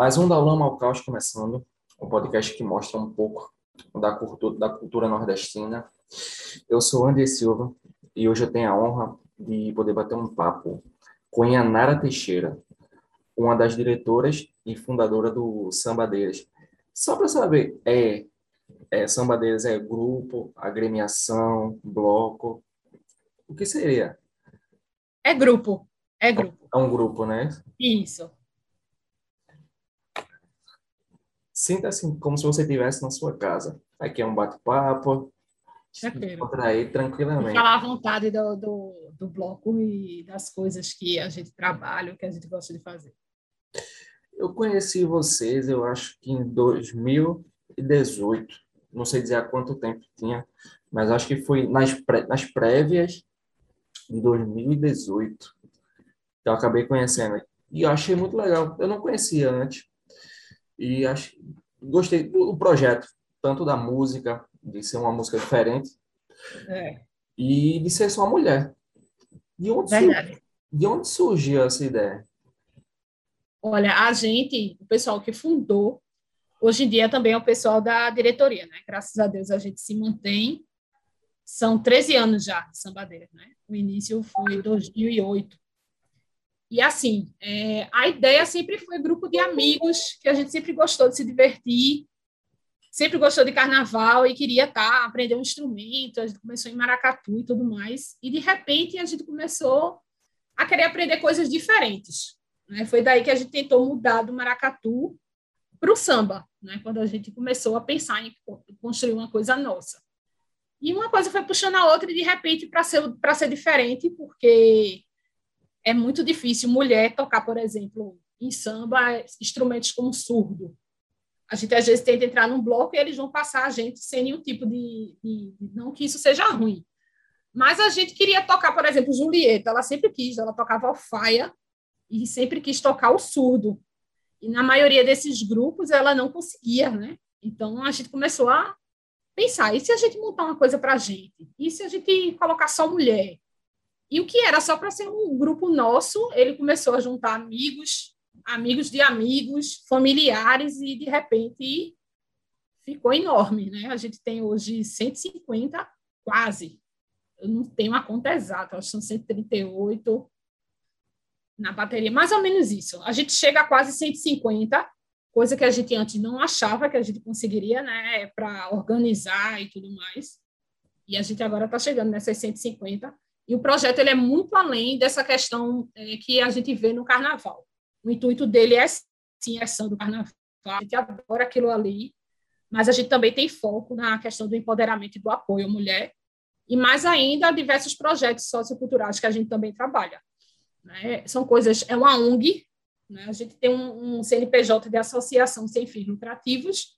mais um da Lama ao Caos começando, um podcast que mostra um pouco da cultura, da cultura nordestina. Eu sou Andy Silva e hoje eu tenho a honra de poder bater um papo com Yanara Teixeira, uma das diretoras e fundadora do Sambadeiras. Só para saber, é, é Sambadeiras é grupo, agremiação, bloco? O que seria? É grupo, é grupo. É um grupo, né? Isso. Sinta assim como se você estivesse na sua casa. Aqui é um bate-papo, contrair tranquilamente. Falar à vontade do, do, do, bloco e das coisas que a gente trabalha, que a gente gosta de fazer. Eu conheci vocês, eu acho que em 2018. Não sei dizer há quanto tempo tinha, mas acho que foi nas, pré, nas prévias de 2018. Eu acabei conhecendo. E eu achei muito legal. Eu não conhecia antes. E acho, gostei do projeto, tanto da música, de ser uma música diferente, é. e de ser só mulher. De onde, de onde surgiu essa ideia? Olha, a gente, o pessoal que fundou, hoje em dia também é o pessoal da diretoria, né? Graças a Deus a gente se mantém. São 13 anos já de sambadeira, né? O início foi em 2008. E assim, é, a ideia sempre foi grupo de amigos, que a gente sempre gostou de se divertir, sempre gostou de carnaval e queria tá, aprender um instrumento. A gente começou em maracatu e tudo mais. E de repente a gente começou a querer aprender coisas diferentes. Né? Foi daí que a gente tentou mudar do maracatu para o samba, né? quando a gente começou a pensar em construir uma coisa nossa. E uma coisa foi puxando a outra, e de repente, para ser, ser diferente, porque é muito difícil mulher tocar, por exemplo, em samba, instrumentos como surdo. A gente às vezes tenta entrar num bloco e eles vão passar a gente sem nenhum tipo de, de, não que isso seja ruim. Mas a gente queria tocar, por exemplo, Julieta, ela sempre quis, ela tocava alfaia e sempre quis tocar o surdo. E na maioria desses grupos ela não conseguia, né? Então a gente começou a pensar, e se a gente montar uma coisa para a gente? E se a gente colocar só mulher? E o que era só para ser um grupo nosso, ele começou a juntar amigos, amigos de amigos, familiares, e de repente ficou enorme. Né? A gente tem hoje 150, quase. Eu não tenho a conta exata, acho que são 138 na bateria, mais ou menos isso. A gente chega a quase 150, coisa que a gente antes não achava que a gente conseguiria, né, para organizar e tudo mais. E a gente agora está chegando nessas 150. E o projeto ele é muito além dessa questão é, que a gente vê no carnaval. O intuito dele é, sim, a ação do carnaval. A gente adora aquilo ali, mas a gente também tem foco na questão do empoderamento e do apoio à mulher. E mais ainda, diversos projetos socioculturais que a gente também trabalha. Né? São coisas, é uma ONG, né? a gente tem um, um CNPJ de associação sem fins lucrativos,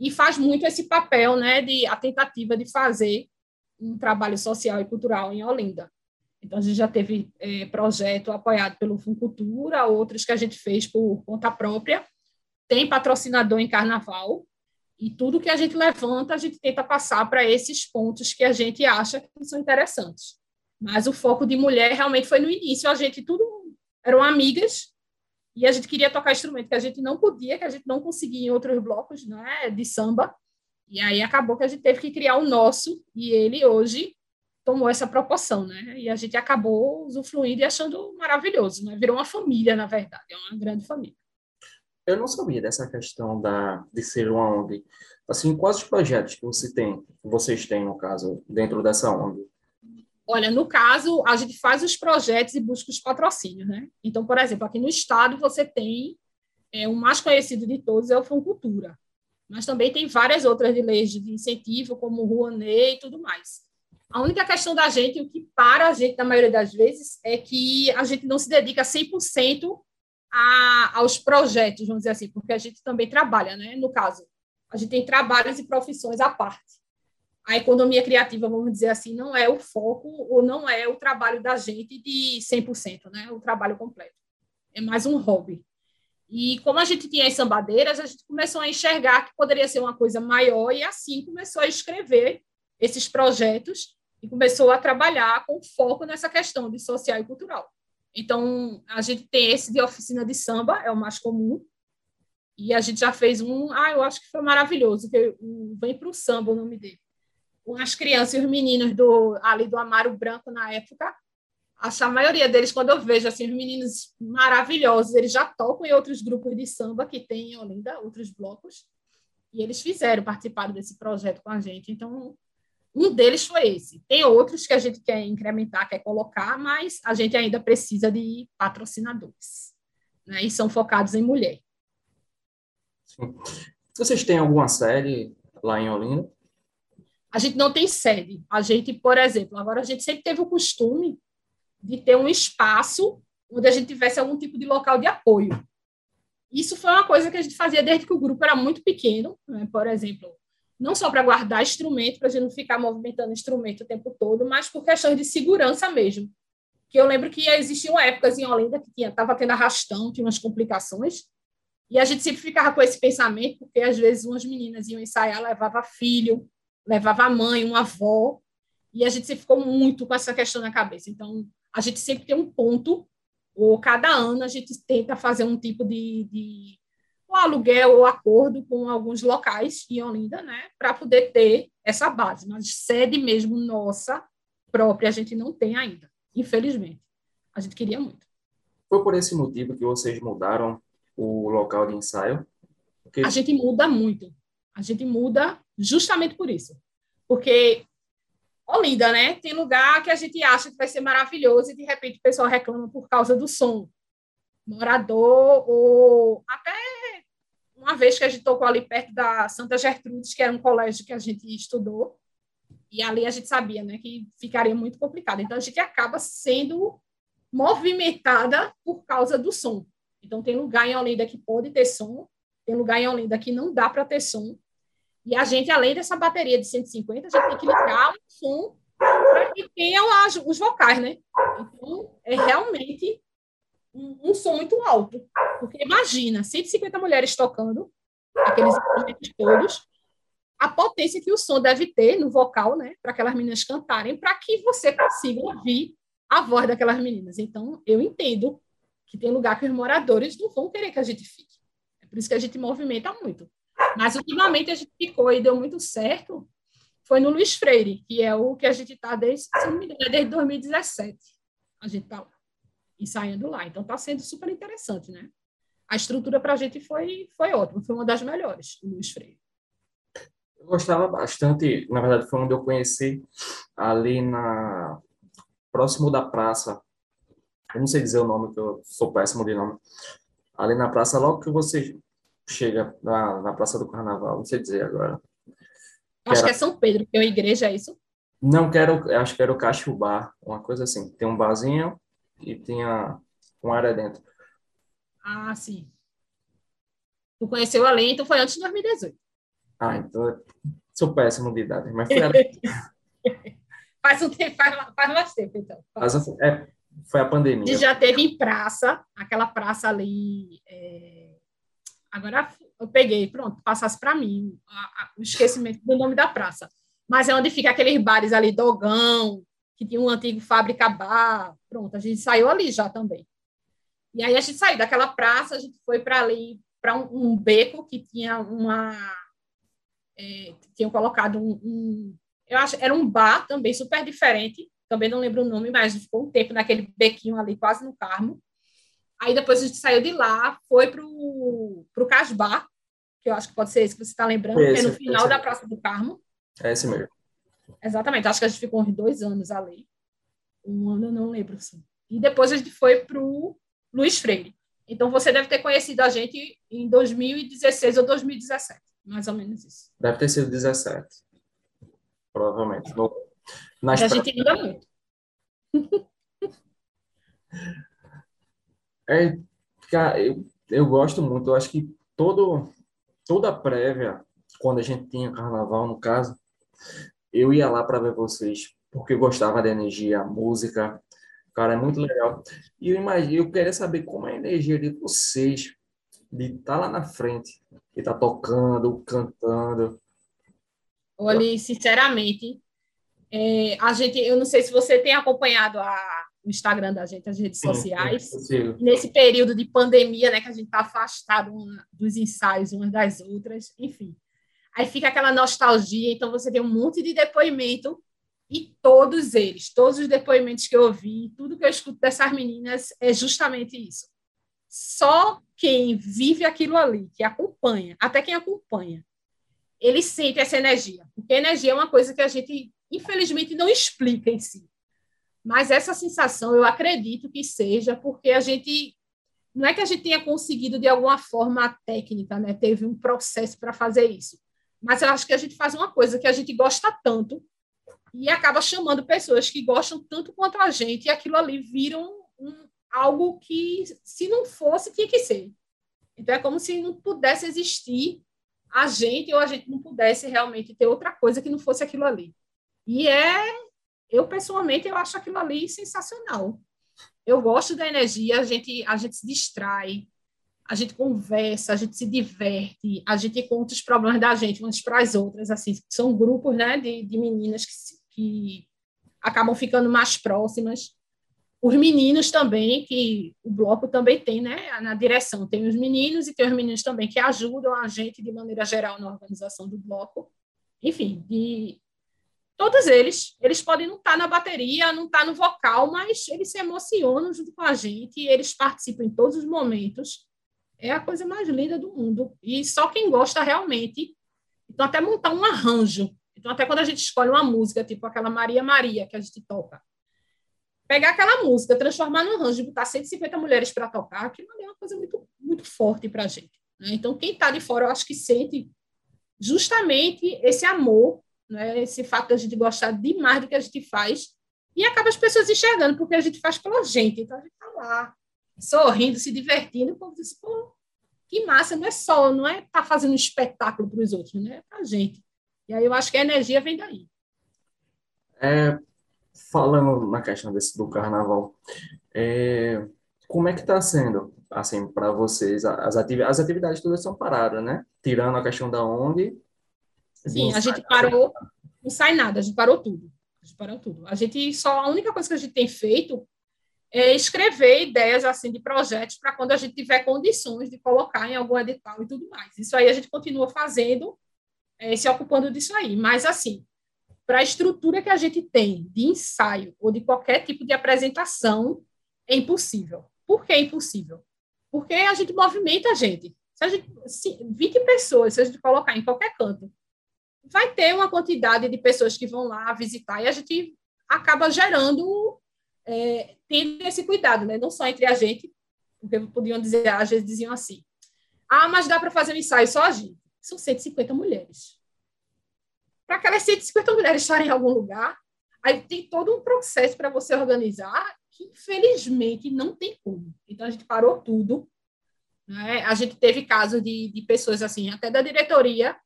e faz muito esse papel né, de a tentativa de fazer um trabalho social e cultural em Olinda. Então, a gente já teve é, projeto apoiado pelo Funcultura, outros que a gente fez por conta própria. Tem patrocinador em carnaval, e tudo que a gente levanta, a gente tenta passar para esses pontos que a gente acha que são interessantes. Mas o foco de mulher realmente foi no início, a gente tudo eram amigas, e a gente queria tocar instrumento que a gente não podia, que a gente não conseguia em outros blocos né, de samba, e aí acabou que a gente teve que criar o nosso, e ele hoje tomou essa proporção, né? E a gente acabou usufruindo e achando maravilhoso, né? Virou uma família, na verdade, é uma grande família. Eu não sabia dessa questão da, de ser uma ONG. Assim, quais os projetos que você tem, vocês têm, no caso, dentro dessa ONG? Olha, no caso, a gente faz os projetos e busca os patrocínios, né? Então, por exemplo, aqui no estado você tem é, o mais conhecido de todos é o Funcultura mas também tem várias outras leis de incentivo, como Rouanet e tudo mais. A única questão da gente, o que para a gente, na maioria das vezes, é que a gente não se dedica 100% a, aos projetos, vamos dizer assim, porque a gente também trabalha, né? No caso, a gente tem trabalhos e profissões à parte. A economia criativa, vamos dizer assim, não é o foco ou não é o trabalho da gente de 100%, né? O trabalho completo. É mais um hobby. E como a gente tinha as sambadeiras, a gente começou a enxergar que poderia ser uma coisa maior e assim começou a escrever esses projetos e começou a trabalhar com foco nessa questão de social e cultural. Então, a gente tem esse de oficina de samba, é o mais comum, E a gente já fez um, ah, eu acho que foi maravilhoso, que vem para o samba o nome dele. Com as crianças e os meninos do ali do Amaro Branco na época, a maioria deles, quando eu vejo assim, os meninos maravilhosos, eles já tocam em outros grupos de samba que tem em Olinda, outros blocos, e eles fizeram, participaram desse projeto com a gente. Então, um deles foi esse. Tem outros que a gente quer incrementar, quer colocar, mas a gente ainda precisa de patrocinadores. Né? E são focados em mulher. Sim. Vocês têm alguma série lá em Olinda? A gente não tem sede. A gente, por exemplo, agora a gente sempre teve o costume de ter um espaço onde a gente tivesse algum tipo de local de apoio. Isso foi uma coisa que a gente fazia desde que o grupo era muito pequeno, né? por exemplo, não só para guardar instrumento, para a gente não ficar movimentando instrumento o tempo todo, mas por questões de segurança mesmo. Que eu lembro que existiam épocas em Olinda que estava tendo arrastão, tinha umas complicações, e a gente sempre ficava com esse pensamento, porque às vezes umas meninas iam ensaiar, levava filho, levava mãe, uma avó, e a gente sempre ficou muito com essa questão na cabeça. Então, a gente sempre tem um ponto, ou cada ano a gente tenta fazer um tipo de, de um aluguel ou acordo com alguns locais em Olinda, né, para poder ter essa base. Mas sede mesmo nossa própria a gente não tem ainda, infelizmente. A gente queria muito. Foi por esse motivo que vocês mudaram o local de ensaio? Porque... A gente muda muito. A gente muda justamente por isso. Porque Olinda, né? Tem lugar que a gente acha que vai ser maravilhoso e de repente o pessoal reclama por causa do som. Morador ou até uma vez que a gente tocou ali perto da Santa Gertrudes, que era um colégio que a gente estudou, e ali a gente sabia né, que ficaria muito complicado. Então, a gente acaba sendo movimentada por causa do som. Então, tem lugar em Olinda que pode ter som, tem lugar em Olinda que não dá para ter som. E a gente, além dessa bateria de 150, a gente tem que ligar um som para que tenham os vocais, né? Então, é realmente um, um, som muito alto. Porque imagina, 150 mulheres tocando, aqueles instrumentos todos, a potência que o som deve ter no vocal, né, para aquelas meninas cantarem, para que você consiga ouvir a voz daquelas meninas. Então, eu entendo que tem lugar que os moradores não vão querer que a gente fique. É por isso que a gente movimenta muito. Mas, ultimamente, a gente ficou e deu muito certo, foi no Luiz Freire, que é o que a gente está desde, desde 2017. A gente está ensaiando lá. Então está sendo super interessante, né? A estrutura para a gente foi, foi ótima, foi uma das melhores, o Luiz Freire. Eu gostava bastante, na verdade foi onde eu conheci ali na próximo da praça. Eu não sei dizer o nome, que eu sou péssimo de nome. Ali na praça, logo que você chega na, na Praça do Carnaval, não sei dizer agora. Acho que, era... que é São Pedro, que é uma igreja, é isso? Não, quero, acho que era o Cacho Bar, uma coisa assim. Tem um barzinho e tinha uma área dentro. Ah, sim. Tu conheceu a lei, então foi antes de 2018. Ah, então sou péssimo de idade, mas foi faz um tempo, faz, faz mais tempo, então. Faz, é, foi a pandemia. Gente já teve em praça, aquela praça ali. É... Agora eu peguei, pronto, passasse para mim a, a, o esquecimento do nome da praça. Mas é onde fica aqueles bares ali, Dogão, que tinha um antigo fábrica bar. Pronto, a gente saiu ali já também. E aí a gente saiu daquela praça, a gente foi para ali, para um, um, beco que tinha uma. É, tinham colocado um, um, Eu acho era um bar também super diferente, também não lembro o nome, mas ficou um tempo naquele bequinho ali, quase no Carmo. Aí depois a gente saiu de lá, foi para o Casbar, que eu acho que pode ser esse que você está lembrando, esse, que é no final da Praça do Carmo. É esse mesmo. Exatamente, acho que a gente ficou uns dois anos ali. Um ano, eu não lembro. Assim. E depois a gente foi para o Luiz Freire. Então, você deve ter conhecido a gente em 2016 ou 2017, mais ou menos isso. Deve ter sido 17, provavelmente. No, nas a gente muda muito. é, eu, eu gosto muito. Eu acho que todo, toda prévia, quando a gente tinha carnaval, no caso, eu ia lá para ver vocês, porque eu gostava da energia, música, cara, é muito legal. E eu imagino, eu queria saber como é a energia de vocês, de estar tá lá na frente, de estar tá tocando, cantando. Olha, sinceramente, é, a gente, eu não sei se você tem acompanhado a, o Instagram da gente, as redes sim, sociais. Sim, Nesse período de pandemia, né, que a gente está afastado dos ensaios umas das outras, enfim. Aí fica aquela nostalgia, então você vê um monte de depoimento e todos eles, todos os depoimentos que eu ouvi, tudo que eu escuto dessas meninas é justamente isso. Só quem vive aquilo ali, que acompanha, até quem acompanha, ele sente essa energia, porque energia é uma coisa que a gente, infelizmente, não explica em si. Mas essa sensação, eu acredito que seja porque a gente. Não é que a gente tenha conseguido, de alguma forma, a técnica, né? teve um processo para fazer isso. Mas eu acho que a gente faz uma coisa que a gente gosta tanto e acaba chamando pessoas que gostam tanto quanto a gente, e aquilo ali viram um, algo que, se não fosse, tinha que ser. Então, é como se não pudesse existir a gente ou a gente não pudesse realmente ter outra coisa que não fosse aquilo ali. E é eu, pessoalmente, eu acho aquilo ali sensacional. Eu gosto da energia, a gente, a gente se distrai, a gente conversa, a gente se diverte, a gente conta os problemas da gente umas para as outras, assim, são grupos, né, de, de meninas que, que acabam ficando mais próximas. Os meninos também, que o bloco também tem, né, na direção, tem os meninos e tem os meninos também que ajudam a gente de maneira geral na organização do bloco. Enfim, de todos eles, eles podem não estar na bateria, não estar no vocal, mas eles se emocionam junto com a gente, eles participam em todos os momentos. É a coisa mais linda do mundo. E só quem gosta realmente. Então, até montar um arranjo. Então, até quando a gente escolhe uma música, tipo aquela Maria Maria que a gente toca, pegar aquela música, transformar num arranjo e botar 150 mulheres para tocar, aquilo é uma coisa muito, muito forte para a gente. Né? Então, quem está de fora, eu acho que sente justamente esse amor né? esse fato a gente gostar demais do que a gente faz, e acaba as pessoas enxergando, porque a gente faz pela gente. Então, a gente está lá, sorrindo, se divertindo, como diz, pô, que massa, não é só, não é estar tá fazendo um espetáculo para os outros, né? é para a gente. E aí eu acho que a energia vem daí. É, falando na questão desse, do carnaval, é, como é que está sendo, assim, para vocês? As, as atividades todas são paradas, né? Tirando a questão da ONG, Sim, a gente parou, não sai nada, a gente parou tudo. A gente parou tudo. A gente só, a única coisa que a gente tem feito é escrever ideias assim de projetos para quando a gente tiver condições de colocar em algum edital e tudo mais. Isso aí a gente continua fazendo, é, se ocupando disso aí. Mas assim, para a estrutura que a gente tem de ensaio ou de qualquer tipo de apresentação, é impossível. Por que é impossível? Porque a gente movimenta a gente. Se a gente se 20 pessoas, se a gente colocar em qualquer canto, vai ter uma quantidade de pessoas que vão lá visitar e a gente acaba gerando, é, tendo esse cuidado, né? não só entre a gente, porque podiam dizer, às vezes diziam assim, ah, mas dá para fazer um ensaio só a gente. São 150 mulheres. Para aquelas 150 mulheres estarem em algum lugar, aí tem todo um processo para você organizar que, infelizmente, não tem como. Então, a gente parou tudo. Né? A gente teve caso de, de pessoas, assim, até da diretoria,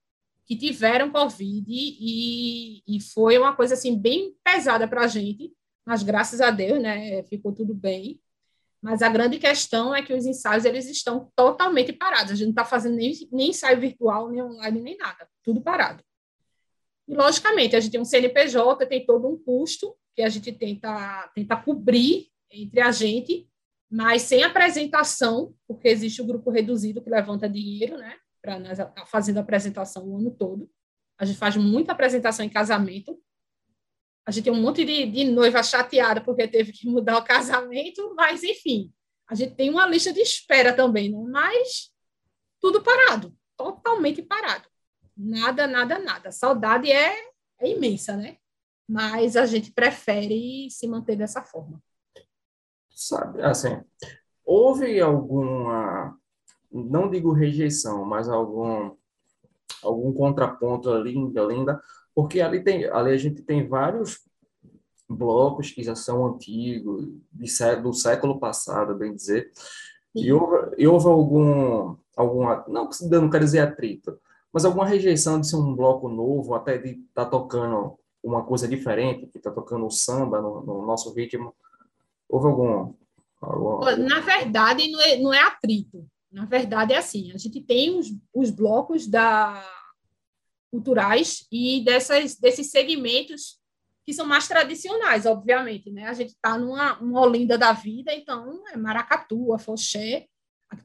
que tiveram Covid e, e foi uma coisa assim bem pesada para a gente, mas graças a Deus, né, ficou tudo bem. Mas a grande questão é que os ensaios eles estão totalmente parados. A gente não está fazendo nem, nem ensaio virtual, nem online, nem nada. Tudo parado. E, logicamente, a gente tem um CNPJ, tem todo um custo que a gente tenta, tenta cobrir entre a gente, mas sem apresentação, porque existe o grupo reduzido que levanta dinheiro, né? Para nós fazendo apresentação o ano todo. A gente faz muita apresentação em casamento. A gente tem um monte de, de noiva chateada porque teve que mudar o casamento, mas enfim, a gente tem uma lista de espera também, né? mas tudo parado, totalmente parado. Nada, nada, nada. A saudade é, é imensa, né? Mas a gente prefere se manter dessa forma. Sabe, assim, houve alguma não digo rejeição, mas algum algum contraponto ali linda, porque ali tem ali a gente tem vários blocos que já são antigos, de, do século passado, bem dizer, e houve, e houve algum alguma não não quero dizer atrito, mas alguma rejeição de ser um bloco novo, até de estar tá tocando uma coisa diferente, que está tocando o samba no, no, nosso ritmo. Houve algum, algum... Na verdade, não é, não é atrito. Na verdade, é assim: a gente tem os, os blocos da, culturais e dessas, desses segmentos que são mais tradicionais, obviamente, né? A gente está numa uma Olinda da vida, então é maracatu, afoxé,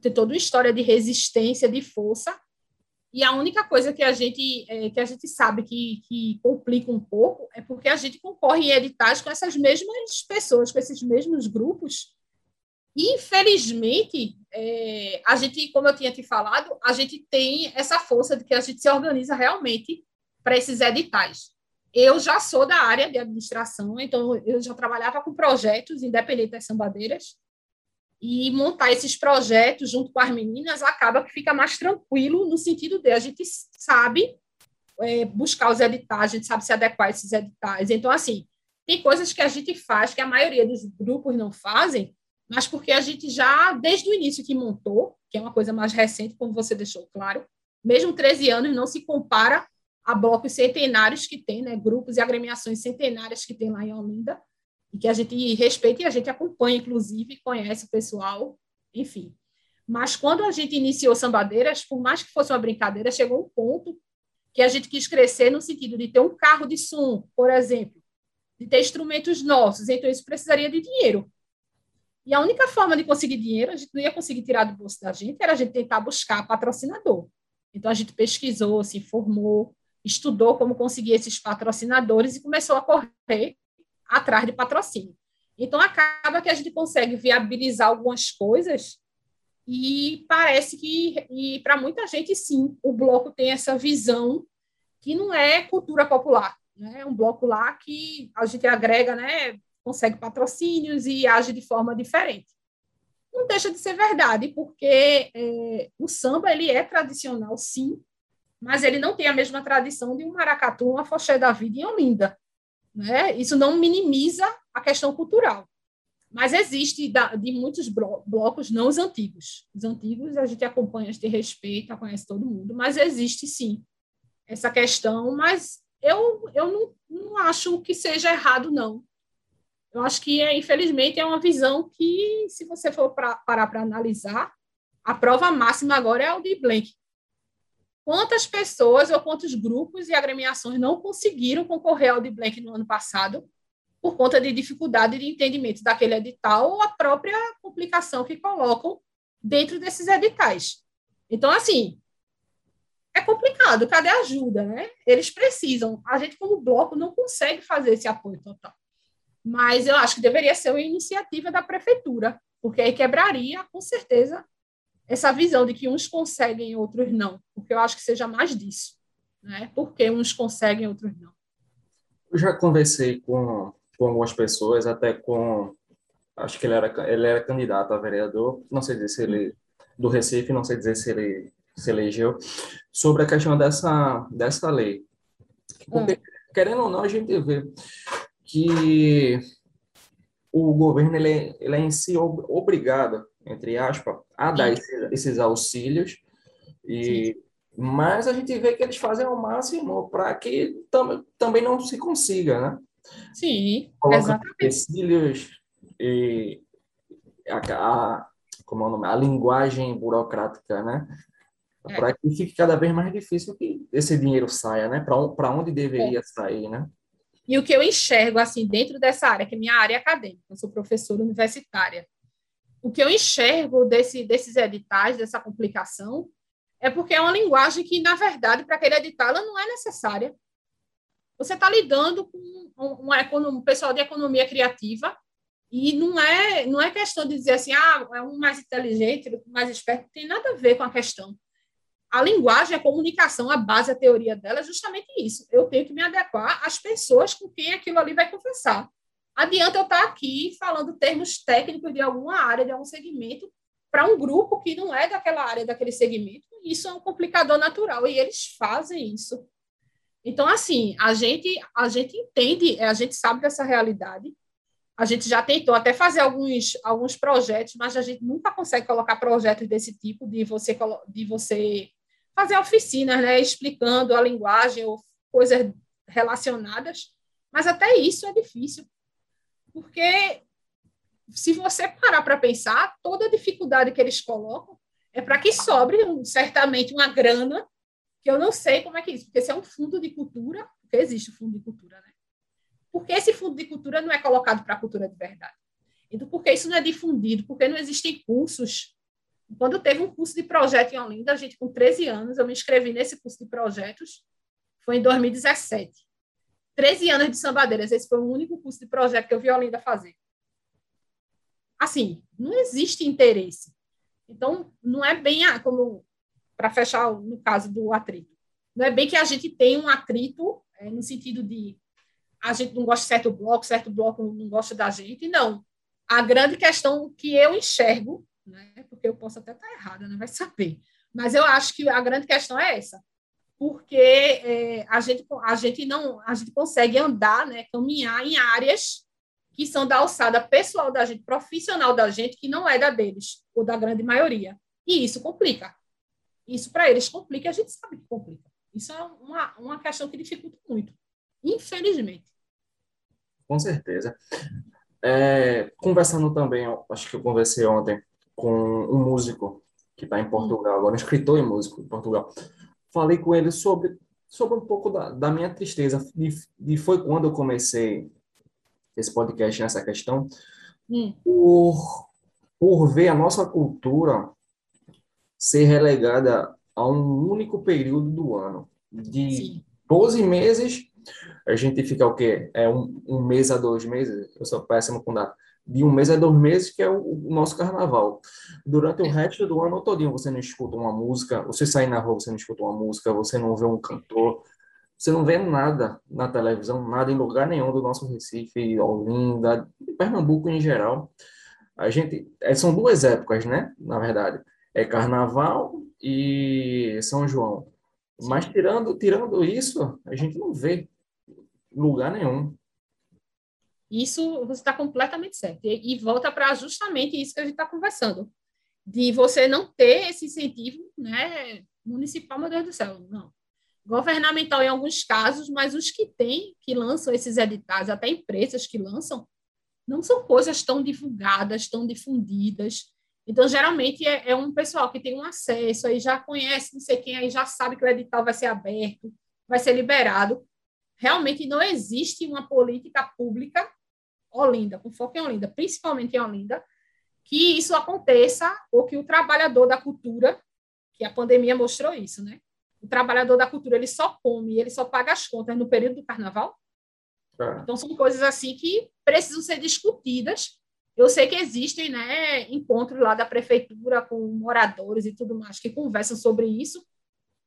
tem toda uma história de resistência, de força, e a única coisa que a gente, é, que a gente sabe que, que complica um pouco é porque a gente concorre em editais com essas mesmas pessoas, com esses mesmos grupos. Infelizmente, é, a gente, como eu tinha te falado, a gente tem essa força de que a gente se organiza realmente para esses editais. Eu já sou da área de administração, então eu já trabalhava com projetos independentes das sambadeiras, e montar esses projetos junto com as meninas acaba que fica mais tranquilo no sentido de a gente sabe é, buscar os editais, a gente sabe se adequar a esses editais. Então, assim, tem coisas que a gente faz que a maioria dos grupos não fazem, mas porque a gente já, desde o início que montou, que é uma coisa mais recente, como você deixou claro, mesmo 13 anos não se compara a blocos centenários que tem, né, grupos e agremiações centenárias que tem lá em Olinda, e que a gente respeita e a gente acompanha, inclusive, conhece o pessoal, enfim. Mas quando a gente iniciou Sambadeiras, por mais que fosse uma brincadeira, chegou um ponto que a gente quis crescer no sentido de ter um carro de som, por exemplo, de ter instrumentos nossos, então isso precisaria de dinheiro. E a única forma de conseguir dinheiro, a gente não ia conseguir tirar do bolso da gente, era a gente tentar buscar patrocinador. Então a gente pesquisou, se informou, estudou como conseguir esses patrocinadores e começou a correr atrás de patrocínio. Então, acaba que a gente consegue viabilizar algumas coisas e parece que, e para muita gente, sim, o bloco tem essa visão que não é cultura popular. Né? É um bloco lá que a gente agrega, né, consegue patrocínios e age de forma diferente. Não deixa de ser verdade, porque é, o samba ele é tradicional, sim, mas ele não tem a mesma tradição de um maracatu, uma foché da vida em Olinda. Né? Isso não minimiza a questão cultural. Mas existe de muitos blocos, não os antigos. Os antigos a gente acompanha, a gente respeita, conhece todo mundo, mas existe sim essa questão. Mas eu, eu não, não acho que seja errado, não. Eu acho que, é, infelizmente, é uma visão que, se você for pra, parar para analisar, a prova máxima agora é o de Blank. Quantas pessoas ou quantos grupos e agremiações não conseguiram concorrer ao de Blank no ano passado por conta de dificuldade de entendimento daquele edital ou a própria complicação que colocam dentro desses editais. Então, assim, é complicado. Cadê a ajuda, né? Eles precisam. A gente, como bloco, não consegue fazer esse apoio total. Mas eu acho que deveria ser uma iniciativa da prefeitura, porque aí quebraria, com certeza, essa visão de que uns conseguem e outros não, porque eu acho que seja mais disso, né? Porque uns conseguem e outros não. Eu já conversei com, com algumas pessoas, até com acho que ele era ele era candidato a vereador, não sei dizer se ele do Recife, não sei dizer se ele se elegeu sobre a questão dessa dessa lei. Porque, hum. querendo ou não, a gente vê que o governo ele é, ele é em si obrigado entre aspas, a dar esses, esses auxílios. E, mas a gente vê que eles fazem ao máximo para que tam, também não se consiga, né? Sim, exatamente. Empecilhos e a, a, como é o nome? a linguagem burocrática, né? É. Para que fique cada vez mais difícil que esse dinheiro saia, né? Para onde deveria é. sair, né? E o que eu enxergo, assim, dentro dessa área, que é minha área acadêmica, eu sou professora universitária, o que eu enxergo desse, desses editais, dessa complicação, é porque é uma linguagem que, na verdade, para aquele edital, ela não é necessária. Você está lidando com um, pessoal de economia criativa e não é, não é questão de dizer assim, ah, é um mais inteligente, mais esperto, tem nada a ver com a questão. A linguagem, a comunicação, a base, a teoria dela é justamente isso. Eu tenho que me adequar às pessoas com quem aquilo ali vai conversar adianta eu estar aqui falando termos técnicos de alguma área, de algum segmento, para um grupo que não é daquela área, daquele segmento. Isso é um complicador natural e eles fazem isso. Então, assim, a gente, a gente entende, a gente sabe dessa realidade. A gente já tentou até fazer alguns, alguns projetos, mas a gente nunca consegue colocar projetos desse tipo, de você, de você fazer oficinas, né, explicando a linguagem ou coisas relacionadas. Mas até isso é difícil. Porque se você parar para pensar, toda a dificuldade que eles colocam é para que sobre um, certamente uma grana, que eu não sei como é que é isso, porque se é um fundo de cultura, porque existe o fundo de cultura, né? Por que esse fundo de cultura não é colocado para a cultura de verdade? Então, por que isso não é difundido? Por que não existem cursos? Quando teve um curso de projeto em Olinda, a gente com 13 anos, eu me inscrevi nesse curso de projetos, foi em 2017. 13 anos de sambadeiras, esse foi o único curso de projeto que eu vi Olinda fazer. Assim, não existe interesse. Então, não é bem a, como para fechar no caso do atrito. Não é bem que a gente tem um atrito é, no sentido de a gente não gosta de certo bloco, certo bloco não gosta da gente, não. A grande questão que eu enxergo, né, porque eu posso até estar errada, não vai saber, mas eu acho que a grande questão é essa, porque é, a, gente, a gente não a gente consegue andar, né, caminhar em áreas que são da alçada pessoal da gente, profissional da gente, que não é da deles, ou da grande maioria. E isso complica. Isso para eles complica, a gente sabe que complica. Isso é uma, uma questão que dificulta muito, infelizmente. Com certeza. É, conversando também, acho que eu conversei ontem com um músico que está em Portugal, agora um escritor e músico em Portugal. Falei com ele sobre, sobre um pouco da, da minha tristeza. E, e foi quando eu comecei esse podcast nessa questão, hum. por, por ver a nossa cultura ser relegada a um único período do ano. De Sim. 12 meses, a gente fica o quê? É um, um mês a dois meses? Eu sou péssimo com data. De um mês a dois meses, que é o, o nosso carnaval. Durante o resto do ano todinho, você não escuta uma música, você sai na rua, você não escuta uma música, você não vê um cantor, você não vê nada na televisão, nada em lugar nenhum do nosso Recife, Olinda, Pernambuco em geral. A gente, é, são duas épocas, né? Na verdade, é Carnaval e São João. Mas tirando, tirando isso, a gente não vê lugar nenhum. Isso você está completamente certo. E, e volta para justamente isso que a gente está conversando. De você não ter esse incentivo né, municipal, meu Deus do céu. Não governamental em alguns casos, mas os que têm, que lançam esses editais, até empresas que lançam, não são coisas tão divulgadas, tão difundidas. Então, geralmente, é, é um pessoal que tem um acesso, aí já conhece não sei quem, aí já sabe que o edital vai ser aberto, vai ser liberado. Realmente não existe uma política pública Olinda, com foco em Olinda, principalmente em Olinda, que isso aconteça, ou que o trabalhador da cultura, que a pandemia mostrou isso, né? o trabalhador da cultura ele só come, ele só paga as contas no período do carnaval. É. Então são coisas assim que precisam ser discutidas. Eu sei que existem, né, encontros lá da prefeitura com moradores e tudo mais que conversam sobre isso.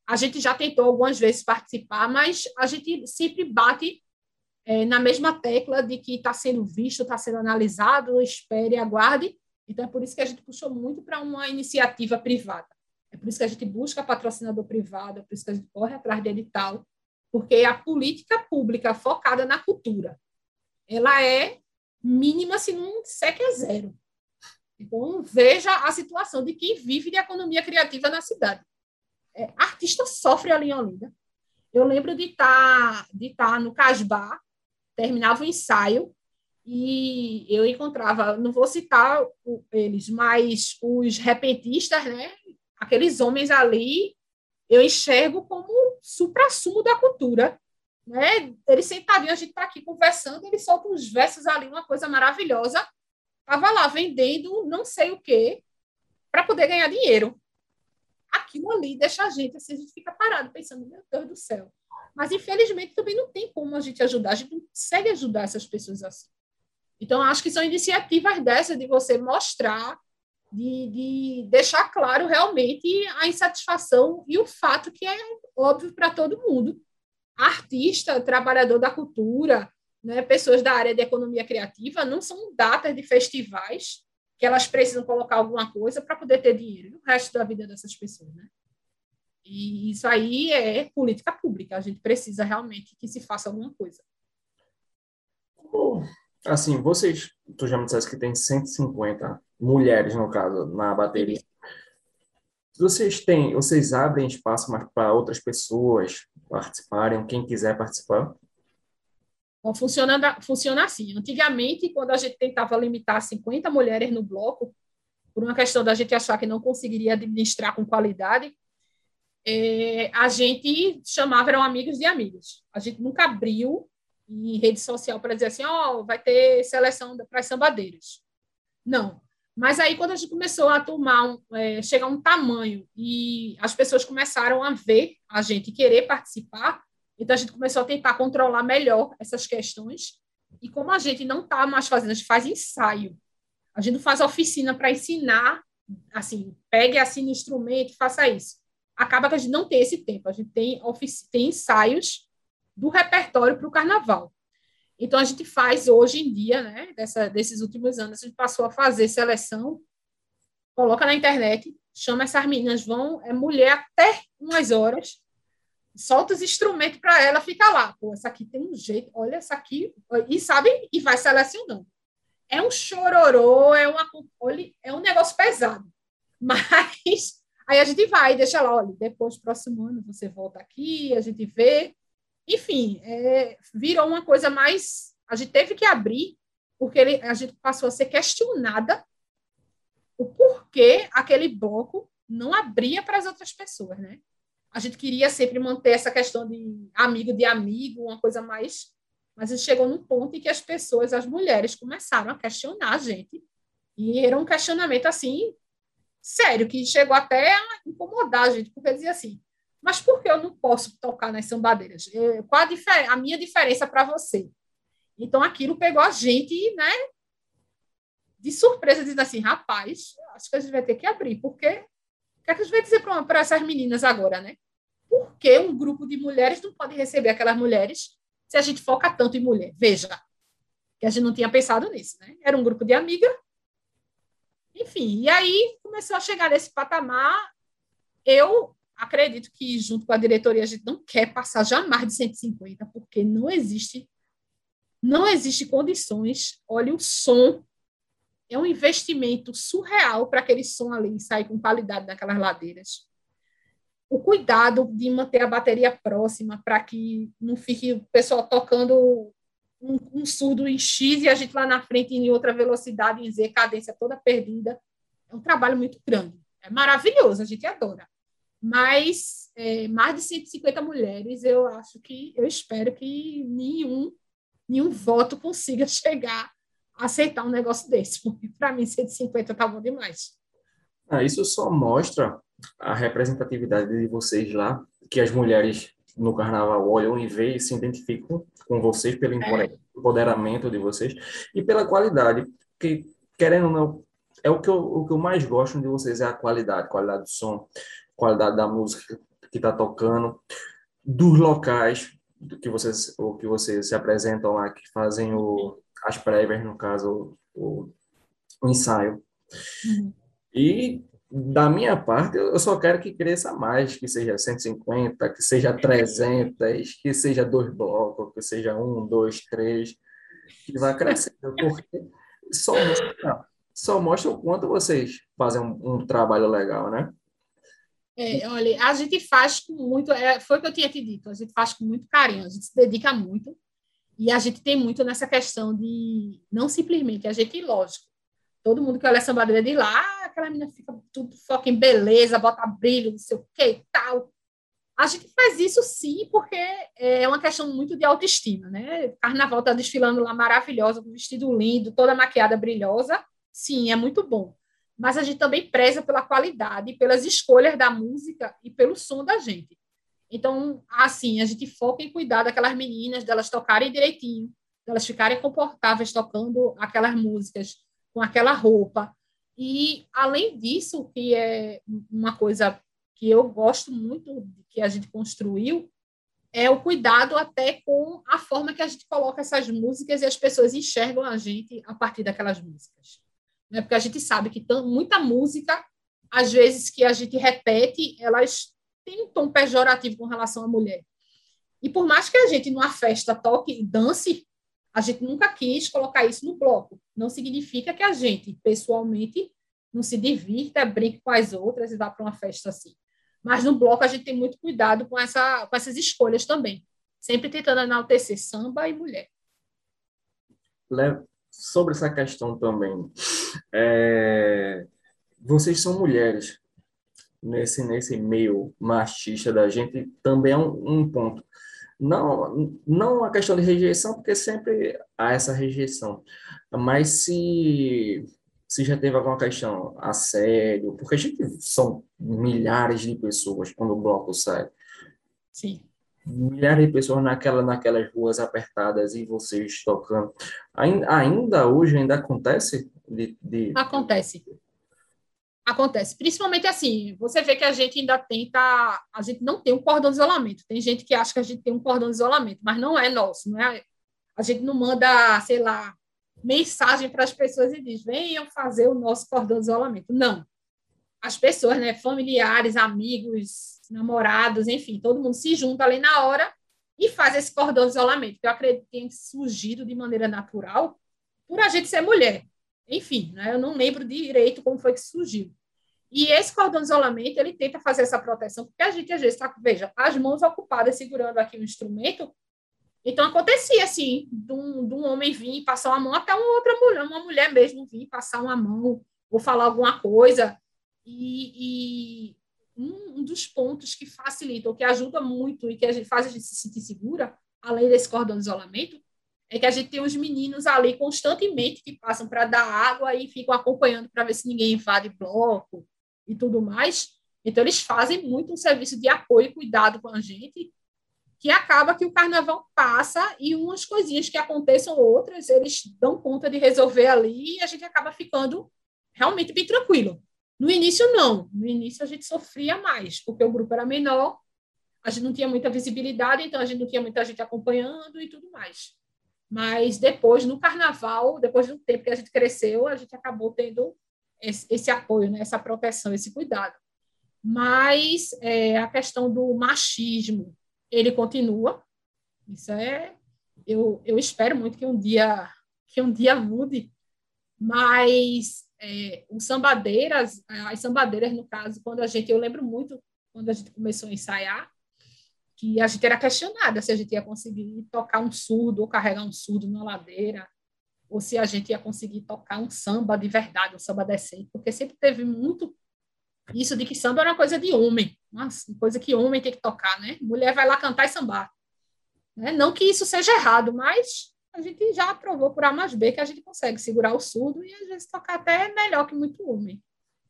A gente já tentou algumas vezes participar, mas a gente sempre bate é, na mesma tecla de que está sendo visto, está sendo analisado, espere, aguarde. Então é por isso que a gente puxou muito para uma iniciativa privada. É por isso que a gente busca patrocinador privado, é por isso que a gente corre atrás de edital, porque a política pública focada na cultura, ela é mínima, se não que é zero. Então, veja a situação de quem vive de economia criativa na cidade. É, artista sofre ali em Olinda. Eu lembro de estar tá, de tá no Casbah, terminava o ensaio, e eu encontrava, não vou citar eles, mas os repentistas, né, aqueles homens ali, eu enxergo como supra-sumo da cultura. Né? Eles sentadinhos, a gente está aqui conversando, eles soltam uns versos ali, uma coisa maravilhosa. Estava lá vendendo não sei o quê para poder ganhar dinheiro. Aquilo ali deixa a gente, assim, a gente fica parado pensando, meu Deus do céu. Mas, infelizmente, também não tem como a gente ajudar, a gente não consegue ajudar essas pessoas assim. Então, acho que são iniciativas dessas de você mostrar de, de deixar claro realmente a insatisfação e o fato que é óbvio para todo mundo. Artista, trabalhador da cultura, né, pessoas da área de economia criativa, não são datas de festivais que elas precisam colocar alguma coisa para poder ter dinheiro. o resto da vida dessas pessoas, né? E isso aí é política pública. A gente precisa realmente que se faça alguma coisa. Assim, vocês, tu já me disseste que tem 150 mulheres, no caso, na bateria. Vocês têm, vocês abrem espaço para outras pessoas participarem, quem quiser participar? Bom, funciona, funciona assim. Antigamente, quando a gente tentava limitar 50 mulheres no bloco, por uma questão da gente achar que não conseguiria administrar com qualidade, é, a gente chamava, eram amigos de amigos. A gente nunca abriu em rede social para dizer assim, ó, oh, vai ter seleção para as sambadeiras. Não. Mas aí, quando a gente começou a tomar, um, é, chegar um tamanho e as pessoas começaram a ver a gente querer participar, então a gente começou a tentar controlar melhor essas questões. E como a gente não está mais fazendo, a gente faz ensaio. A gente não faz oficina para ensinar, assim, pegue assim no instrumento faça isso. Acaba que a gente não tem esse tempo. A gente tem, tem ensaios do repertório para o carnaval. Então, a gente faz hoje em dia, né, dessa, desses últimos anos, a gente passou a fazer seleção, coloca na internet, chama essas meninas, vão, é mulher até umas horas, solta os instrumentos para ela ficar lá. Pô, essa aqui tem um jeito, olha essa aqui, e sabe, e vai selecionando. É um chororô, é, uma, é um negócio pesado. Mas aí a gente vai, deixa lá, olha, depois, próximo ano, você volta aqui, a gente vê, enfim, é, virou uma coisa mais. A gente teve que abrir, porque ele, a gente passou a ser questionada o porquê aquele bloco não abria para as outras pessoas, né? A gente queria sempre manter essa questão de amigo de amigo, uma coisa mais. Mas a gente chegou num ponto em que as pessoas, as mulheres, começaram a questionar a gente. E era um questionamento assim, sério, que chegou até a incomodar a gente, porque dizia assim: mas por que eu não posso tocar nas sambadeiras? Qual a, a minha diferença para você? Então, aquilo pegou a gente, né? De surpresa, dizendo assim, rapaz, acho que a gente vai ter que abrir, porque o que, é que a gente vai dizer para essas meninas agora, né? Por que um grupo de mulheres não pode receber aquelas mulheres se a gente foca tanto em mulher? Veja, que a gente não tinha pensado nisso, né? Era um grupo de amiga. Enfim, e aí começou a chegar nesse patamar. Eu acredito que, junto com a diretoria, a gente não quer passar jamais de 150, porque não existe não existe condições. Olha, o som é um investimento surreal para aquele som ali sair com qualidade daquelas ladeiras. O cuidado de manter a bateria próxima para que não fique o pessoal tocando um, um, surdo em X e a gente lá na frente em outra velocidade, em Z, cadência toda perdida. É um trabalho muito grande. É maravilhoso, a gente adora mas é, mais de 150 mulheres, eu acho que, eu espero que nenhum, nenhum voto consiga chegar a aceitar um negócio desse, porque para mim 150 está bom demais. Ah, isso só mostra a representatividade de vocês lá, que as mulheres no carnaval olham e veem e se identificam com vocês pelo é. empoderamento de vocês e pela qualidade, que querendo ou não, é o que eu, o que eu mais gosto de vocês é a qualidade, qualidade do som, qualidade da música que está tocando, dos locais que vocês, o que vocês se apresentam lá, que fazem o, as prévias, no caso, o, o ensaio. Uhum. E da minha parte, eu só quero que cresça mais, que seja 150, que seja 300, que seja dois blocos, que seja um, dois, três, que vai crescendo, porque só mostra, só mostra o quanto vocês fazem um, um trabalho legal, né? É, olha, a gente faz com muito, é, foi o que eu tinha te dito, a gente faz com muito carinho, a gente se dedica muito e a gente tem muito nessa questão de não simplesmente, a gente, lógico, todo mundo que olha essa bandeira de lá, aquela menina fica tudo foca em beleza, bota brilho, não sei o que e tal. A gente faz isso sim, porque é uma questão muito de autoestima, né? Carnaval está desfilando lá maravilhosa, com vestido lindo, toda maquiada brilhosa. Sim, é muito bom mas a gente também preza pela qualidade, pelas escolhas da música e pelo som da gente. Então, assim, a gente foca em cuidar daquelas meninas, delas tocarem direitinho, delas ficarem confortáveis tocando aquelas músicas com aquela roupa. E, além disso, que é uma coisa que eu gosto muito que a gente construiu, é o cuidado até com a forma que a gente coloca essas músicas e as pessoas enxergam a gente a partir daquelas músicas né? porque a gente sabe que muita música, às vezes que a gente repete, elas têm um tom pejorativo com relação à mulher. E por mais que a gente, numa festa, toque e dance, a gente nunca quis colocar isso no bloco. Não significa que a gente, pessoalmente, não se divirta, brinque com as outras e vá para uma festa assim. Mas no bloco a gente tem muito cuidado com, essa, com essas escolhas também. Sempre tentando enaltecer samba e mulher sobre essa questão também. É, vocês são mulheres nesse nesse meio machista da gente também é um, um ponto. Não, não a questão de rejeição, porque sempre há essa rejeição, mas se, se já teve alguma questão a sério, porque a gente são milhares de pessoas quando o bloco sai. Sim. Milhares de pessoas naquela, naquelas ruas apertadas e vocês tocando. Ainda, ainda hoje ainda acontece de, de... Acontece acontece. Principalmente assim, você vê que a gente ainda tenta, a gente não tem um cordão de isolamento. Tem gente que acha que a gente tem um cordão de isolamento, mas não é nosso, não é? A gente não manda, sei lá, mensagem para as pessoas e diz: "Venham fazer o nosso cordão de isolamento". Não. As pessoas, né, familiares, amigos, namorados, enfim, todo mundo se junta ali na hora e faz esse cordão de isolamento, que eu acredito que tem surgido de maneira natural por a gente ser mulher. Enfim, né, eu não lembro direito como foi que surgiu. E esse cordão de isolamento, ele tenta fazer essa proteção, porque a gente às vezes está, veja, as mãos ocupadas segurando aqui o instrumento. Então, acontecia assim, de um, de um homem vir passar uma mão, até uma outra mulher, uma mulher mesmo vir passar uma mão, ou falar alguma coisa. E, e um, dos pontos que facilita, ou que ajuda muito, e que a gente faz a gente se sentir segura, além desse cordão de isolamento, é que a gente tem os meninos ali constantemente que passam para dar água e ficam acompanhando para ver se ninguém invade bloco e tudo mais. Então, eles fazem muito um serviço de apoio e cuidado com a gente, que acaba que o carnaval passa e umas coisinhas que aconteçam, outras, eles dão conta de resolver ali e a gente acaba ficando realmente bem tranquilo. No início, não. No início, a gente sofria mais, porque o grupo era menor, a gente não tinha muita visibilidade, então a gente não tinha muita gente acompanhando e tudo mais. Mas depois, no carnaval, depois de um tempo que a gente cresceu, a gente acabou tendo esse, esse apoio, né? essa proteção, esse cuidado. Mas é, a questão do machismo, ele continua. Isso é, eu, eu espero muito que um dia que um dia mude, mas é, os sambadeiras, as sambadeiras no caso, quando a gente, eu lembro muito quando a gente começou a ensaiar, que a gente era questionada se a gente ia conseguir tocar um surdo ou carregar um surdo na ladeira, ou se a gente ia conseguir tocar um samba de verdade, um samba decente, porque sempre teve muito isso de que samba era uma coisa de homem, uma coisa que homem tem que tocar, né? Mulher vai lá cantar e sambar. Né? Não que isso seja errado, mas a gente já provou por A mais B que a gente consegue segurar o surdo e às vezes tocar até melhor que muito homem.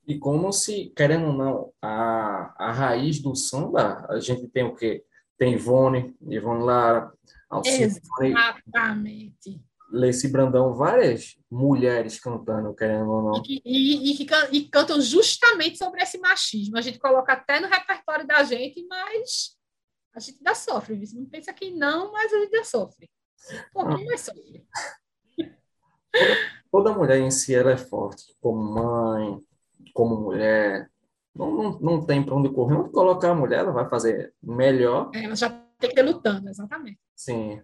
E como se, querendo ou não, a, a raiz do samba, a gente tem o quê? Tem Ivone, Ivone Lara, Alcine, Exatamente. Leci Brandão, várias mulheres cantando, querendo ou não. E, e, e, e, cantam justamente sobre esse machismo. A gente coloca até no repertório da gente, mas a gente ainda sofre. Você não pensa que não, mas a gente ainda sofre. Um pouquinho mais sofre. Toda mulher em si ela é forte, como mãe, como mulher, não, não, não tem para onde correr. Onde colocar a mulher, ela vai fazer melhor. É, ela já tem que ter lutando, exatamente. Sim.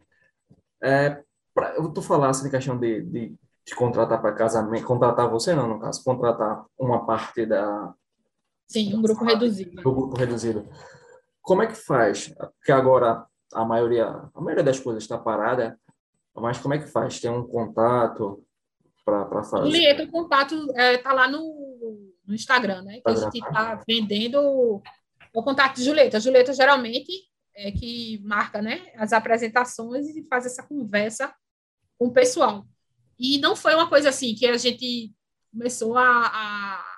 É, pra, eu tô falando assim, questão de, de, de contratar para casamento, contratar você não, no caso, contratar uma parte da... Sim, um grupo reduzido. Do grupo reduzido. Como é que faz? Porque agora a maioria, a maioria das coisas está parada, mas como é que faz? Tem um contato para fazer? Julieta, o contato está é, tá lá no no Instagram, né? Que a gente está vendendo o contato de Julieta. A Julieta geralmente é que marca né, as apresentações e faz essa conversa com o pessoal. E não foi uma coisa assim que a gente começou a, a,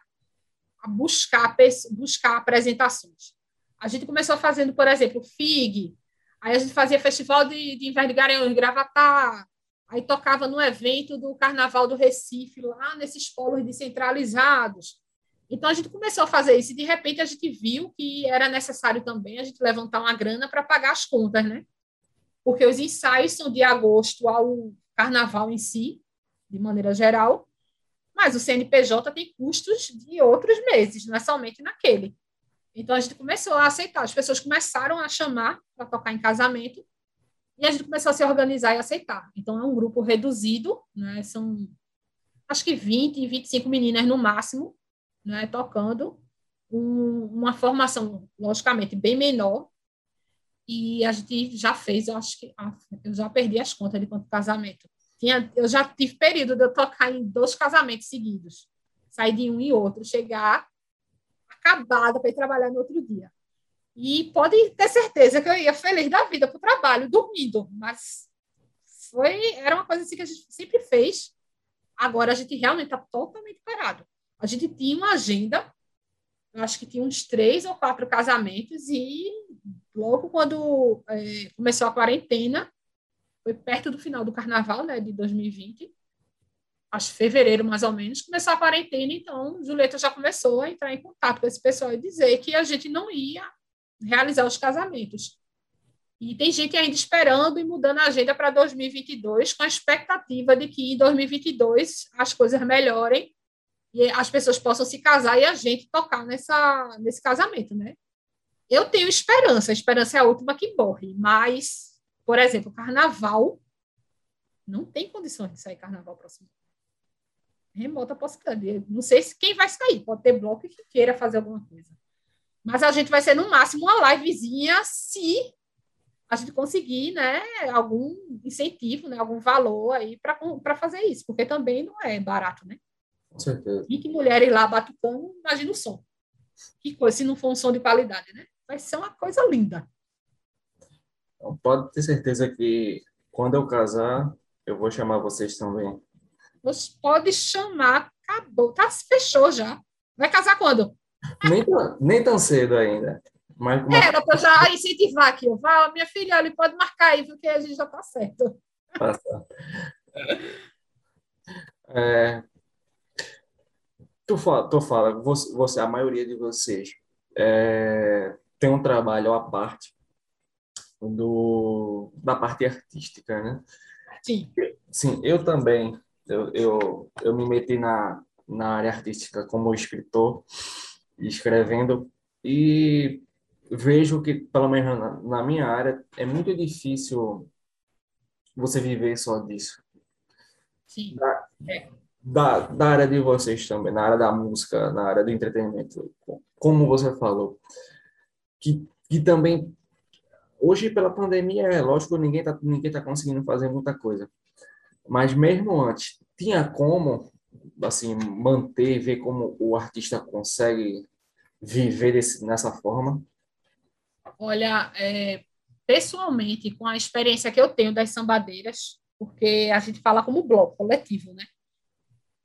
a buscar, buscar apresentações. A gente começou fazendo, por exemplo, FIG, aí a gente fazia festival de, de inverno de Garanhuns, Gravatar, aí tocava no evento do Carnaval do Recife, lá nesses polos descentralizados. Então a gente começou a fazer isso e de repente a gente viu que era necessário também a gente levantar uma grana para pagar as contas, né? Porque os ensaios são de agosto ao carnaval em si, de maneira geral, mas o CNPJ tem custos de outros meses, não é somente naquele. Então a gente começou a aceitar, as pessoas começaram a chamar para tocar em casamento e a gente começou a se organizar e aceitar. Então é um grupo reduzido, né? São acho que 20, 25 meninas no máximo né, tocando um, uma formação, logicamente, bem menor, e a gente já fez, eu acho que eu já perdi as contas de quanto casamento. Tinha, eu já tive período de eu tocar em dois casamentos seguidos, sair de um e outro, chegar acabada para ir trabalhar no outro dia. E pode ter certeza que eu ia feliz da vida para o trabalho, dormindo, mas foi, era uma coisa assim que a gente sempre fez. Agora a gente realmente está totalmente parado. A gente tinha uma agenda, eu acho que tinha uns três ou quatro casamentos, e logo quando é, começou a quarentena, foi perto do final do carnaval né, de 2020, acho fevereiro mais ou menos, começou a quarentena, então Julieta já começou a entrar em contato com esse pessoal e dizer que a gente não ia realizar os casamentos. E tem gente ainda esperando e mudando a agenda para 2022, com a expectativa de que em 2022 as coisas melhorem e as pessoas possam se casar e a gente tocar nessa, nesse casamento, né? Eu tenho esperança, a esperança é a última que morre, mas, por exemplo, carnaval, não tem condições de sair carnaval próximo. Remota possibilidade. Não sei se quem vai sair, pode ter bloco que queira fazer alguma coisa. Mas a gente vai ser, no máximo, uma livezinha se a gente conseguir né, algum incentivo, né, algum valor aí para fazer isso, porque também não é barato, né? Com certeza. 20 mulheres lá batucando, imagina o som. Que coisa, se não for um som de qualidade, né? Vai ser uma coisa linda. Então, pode ter certeza que quando eu casar, eu vou chamar vocês também. Você pode chamar, acabou, tá, fechou já. Vai casar quando? Nem, nem tão cedo ainda. Mas uma... Era para já incentivar aqui. Vai, minha filha, ele pode marcar aí, porque a gente já está certo. Tá certo. É, tu fala, tu fala você, você, a maioria de vocês é, tem um trabalho à parte do, da parte artística, né? Sim. Sim, eu também. Eu, eu, eu me meti na, na área artística como escritor escrevendo e vejo que, pelo menos na, na minha área, é muito difícil você viver só disso. Sim. Da, é. Da, da área de vocês também, na área da música, na área do entretenimento, como você falou, que, que também hoje pela pandemia é lógico ninguém está ninguém tá conseguindo fazer muita coisa. Mas mesmo antes tinha como assim manter ver como o artista consegue viver desse, nessa forma? Olha, é, pessoalmente, com a experiência que eu tenho das sambadeiras, porque a gente fala como bloco coletivo, né?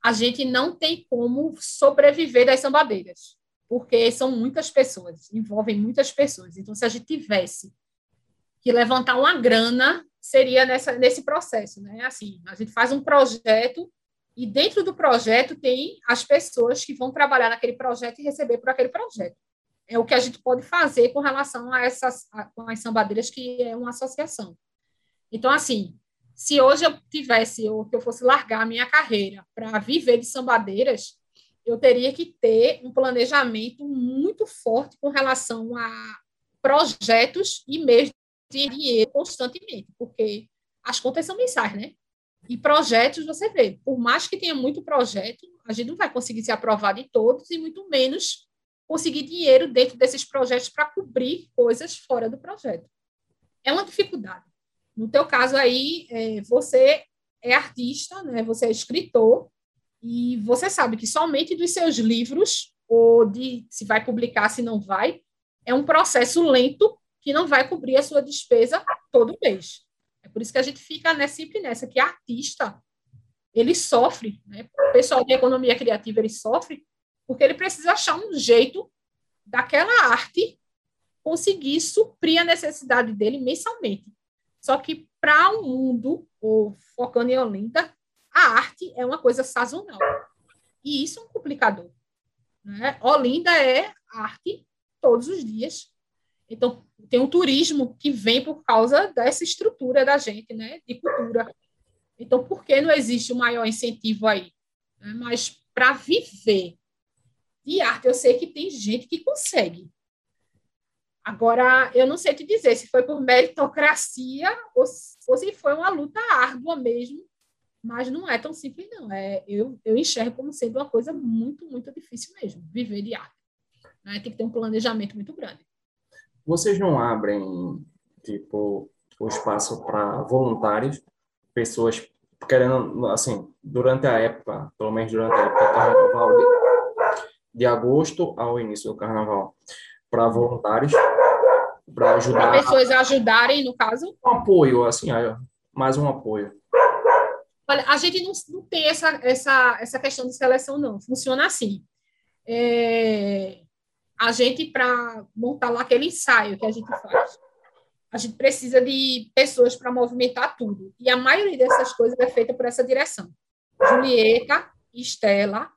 A gente não tem como sobreviver das sambadeiras, porque são muitas pessoas, envolvem muitas pessoas. Então, se a gente tivesse que levantar uma grana, seria nessa, nesse processo, né? Assim, a gente faz um projeto e dentro do projeto tem as pessoas que vão trabalhar naquele projeto e receber por aquele projeto é o que a gente pode fazer com relação a essas a, com as sambadeiras, que é uma associação. Então, assim, se hoje eu tivesse, ou que eu fosse largar a minha carreira para viver de sambadeiras, eu teria que ter um planejamento muito forte com relação a projetos e de dinheiro constantemente, porque as contas são mensais, né? E projetos, você vê, por mais que tenha muito projeto, a gente não vai conseguir se aprovar de todos e muito menos conseguir dinheiro dentro desses projetos para cobrir coisas fora do projeto. É uma dificuldade. No teu caso aí, é, você é artista, né? Você é escritor e você sabe que somente dos seus livros ou de se vai publicar, se não vai, é um processo lento que não vai cobrir a sua despesa todo mês. É por isso que a gente fica né, sempre nessa, que artista, ele sofre, né? o pessoal de economia criativa, ele sofre porque ele precisa achar um jeito daquela arte conseguir suprir a necessidade dele mensalmente. Só que para o mundo, focando em Olinda, a arte é uma coisa sazonal. E isso é um complicador. Né? Olinda é arte todos os dias. Então, tem um turismo que vem por causa dessa estrutura da gente, né, de cultura. Então, por que não existe o um maior incentivo aí? Mas para viver de arte, eu sei que tem gente que consegue. Agora, eu não sei te dizer se foi por meritocracia ou, ou se foi uma luta árdua mesmo, mas não é tão simples, não. É, eu, eu enxergo como sendo uma coisa muito, muito difícil mesmo, viver de arte. Né? Tem que ter um planejamento muito grande. Vocês não abrem, tipo, o espaço para voluntários, pessoas querendo, assim, durante a época, pelo menos durante a época carnaval, de agosto ao início do carnaval para voluntários para ajudar. Para pessoas ajudarem, no caso? Um apoio, assim, mais um apoio. Olha, a gente não, não tem essa, essa, essa questão de seleção, não. Funciona assim. É, a gente, para montar lá aquele ensaio que a gente faz, a gente precisa de pessoas para movimentar tudo. E a maioria dessas coisas é feita por essa direção. Julieta, Estela,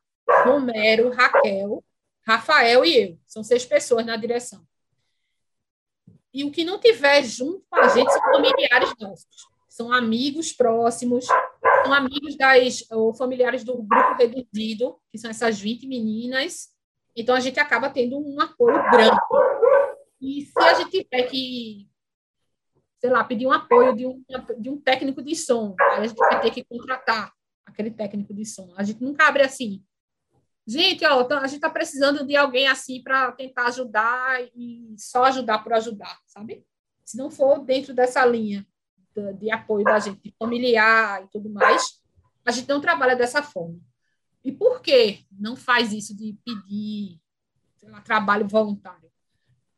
Romero, Raquel, Rafael e eu. São seis pessoas na direção. E o que não tiver junto com a gente são familiares nossos. São amigos próximos, são amigos das, ou familiares do grupo reduzido, que são essas 20 meninas. Então, a gente acaba tendo um apoio grande. E se a gente tiver que, sei lá, pedir um apoio de um, de um técnico de som, aí a gente vai ter que contratar aquele técnico de som. A gente nunca abre assim. Gente, ó, a gente está precisando de alguém assim para tentar ajudar e só ajudar por ajudar, sabe? Se não for dentro dessa linha de, de apoio da gente, de familiar e tudo mais, a gente não trabalha dessa forma. E por que não faz isso de pedir lá, trabalho voluntário?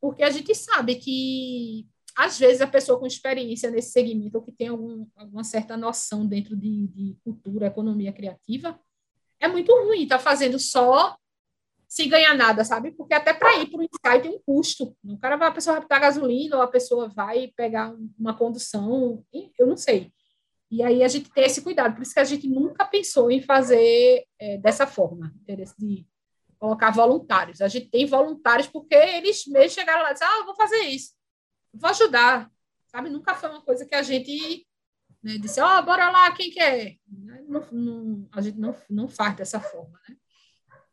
Porque a gente sabe que, às vezes, a pessoa com experiência nesse segmento, ou que tem algum, alguma certa noção dentro de, de cultura, economia criativa, é muito ruim estar tá fazendo só sem ganhar nada, sabe? Porque até para ir para o ensaio tem um custo. O cara vai, a pessoa vai botar gasolina, ou a pessoa vai pegar uma condução, eu não sei. E aí a gente tem esse cuidado, por isso que a gente nunca pensou em fazer é, dessa forma, de colocar voluntários. A gente tem voluntários porque eles mesmos chegaram lá e disseram, ah, vou fazer isso, vou ajudar, sabe? Nunca foi uma coisa que a gente né, disse, ó, oh, bora lá, quem quer? Não, não, a gente não, não faz dessa forma, né?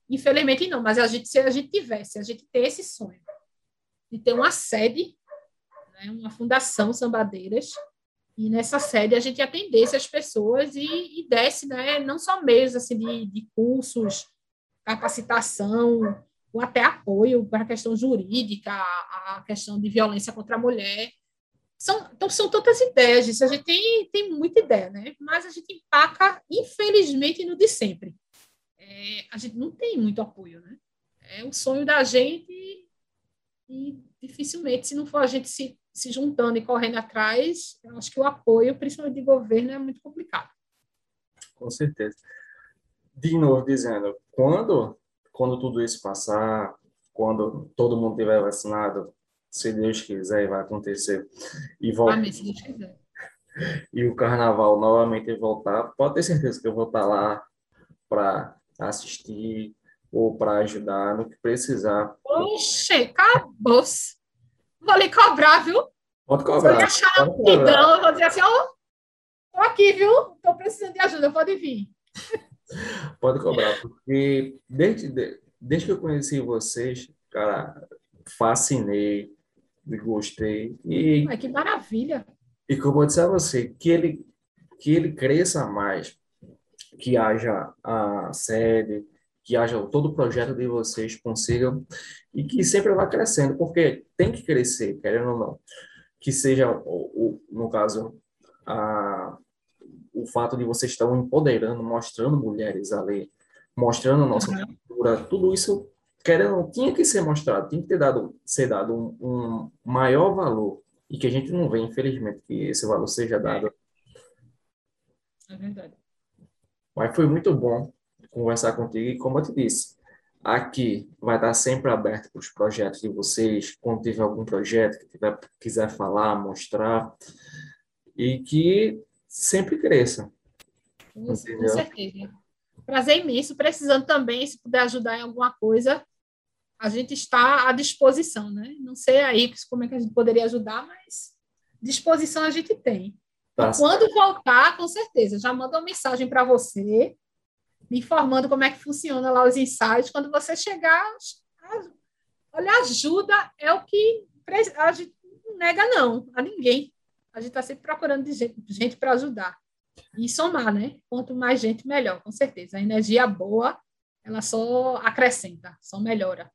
Infelizmente não, mas a gente, se a gente tivesse, a gente tem esse sonho de ter uma sede, né, uma fundação Sambadeiras, e nessa sede a gente atendesse as pessoas e, e desse, né, não só meios assim, de, de cursos, capacitação, ou até apoio para a questão jurídica, a questão de violência contra a mulher. São, então, são tantas ideias. A gente tem, tem muita ideia, né? mas a gente empaca, infelizmente, no de sempre. É, a gente não tem muito apoio. Né? É o sonho da gente e dificilmente, se não for a gente se se juntando e correndo atrás, eu acho que o apoio, principalmente de governo, é muito complicado. Com certeza. De novo, dizendo, quando, quando tudo isso passar, quando todo mundo tiver vacinado, se Deus quiser, vai acontecer, e voltar. Amém, se Deus quiser. E o carnaval novamente voltar, pode ter certeza que eu vou estar lá para assistir ou para ajudar no que precisar. Oxe, acabou-se. Vou lhe cobrar, viu? Pode cobrar. Se eu achar rapidão, eu vou dizer assim, ó, oh, tô aqui, viu? Tô precisando de ajuda, pode vir. Pode cobrar, porque desde, desde que eu conheci vocês, cara, fascinei, gostei. E, Ai, que maravilha! E como eu disse a você, que ele, que ele cresça mais, que haja a sede, que haja todo o projeto de vocês consigam e que sempre vá crescendo, porque tem que crescer, querendo ou não. Que seja, o, o no caso, a, o fato de vocês estão empoderando, mostrando mulheres ali, mostrando a nossa uhum. cultura, tudo isso, querendo ou não, tinha que ser mostrado, tinha que ter dado, ser dado um, um maior valor, e que a gente não vê, infelizmente, que esse valor seja dado. É verdade. Mas foi muito bom conversar contigo e, como eu te disse, aqui vai estar sempre aberto para os projetos de vocês, quando tiver algum projeto que tiver, quiser falar, mostrar, e que sempre cresça. Isso, com certeza. Prazer imenso, precisando também, se puder ajudar em alguma coisa, a gente está à disposição, né? Não sei aí como é que a gente poderia ajudar, mas disposição a gente tem. Tá. E quando voltar, com certeza, já manda uma mensagem para você, me informando como é que funciona lá os ensaios. Quando você chegar, olha, ajuda é o que a gente não nega, não, a ninguém. A gente está sempre procurando gente para ajudar. E somar, né? Quanto mais gente, melhor, com certeza. A energia boa, ela só acrescenta, só melhora.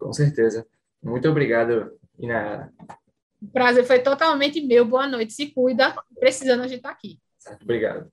Com certeza. Muito obrigado, Inara. O prazer foi totalmente meu. Boa noite. Se cuida. Precisando, a gente está aqui. Obrigado.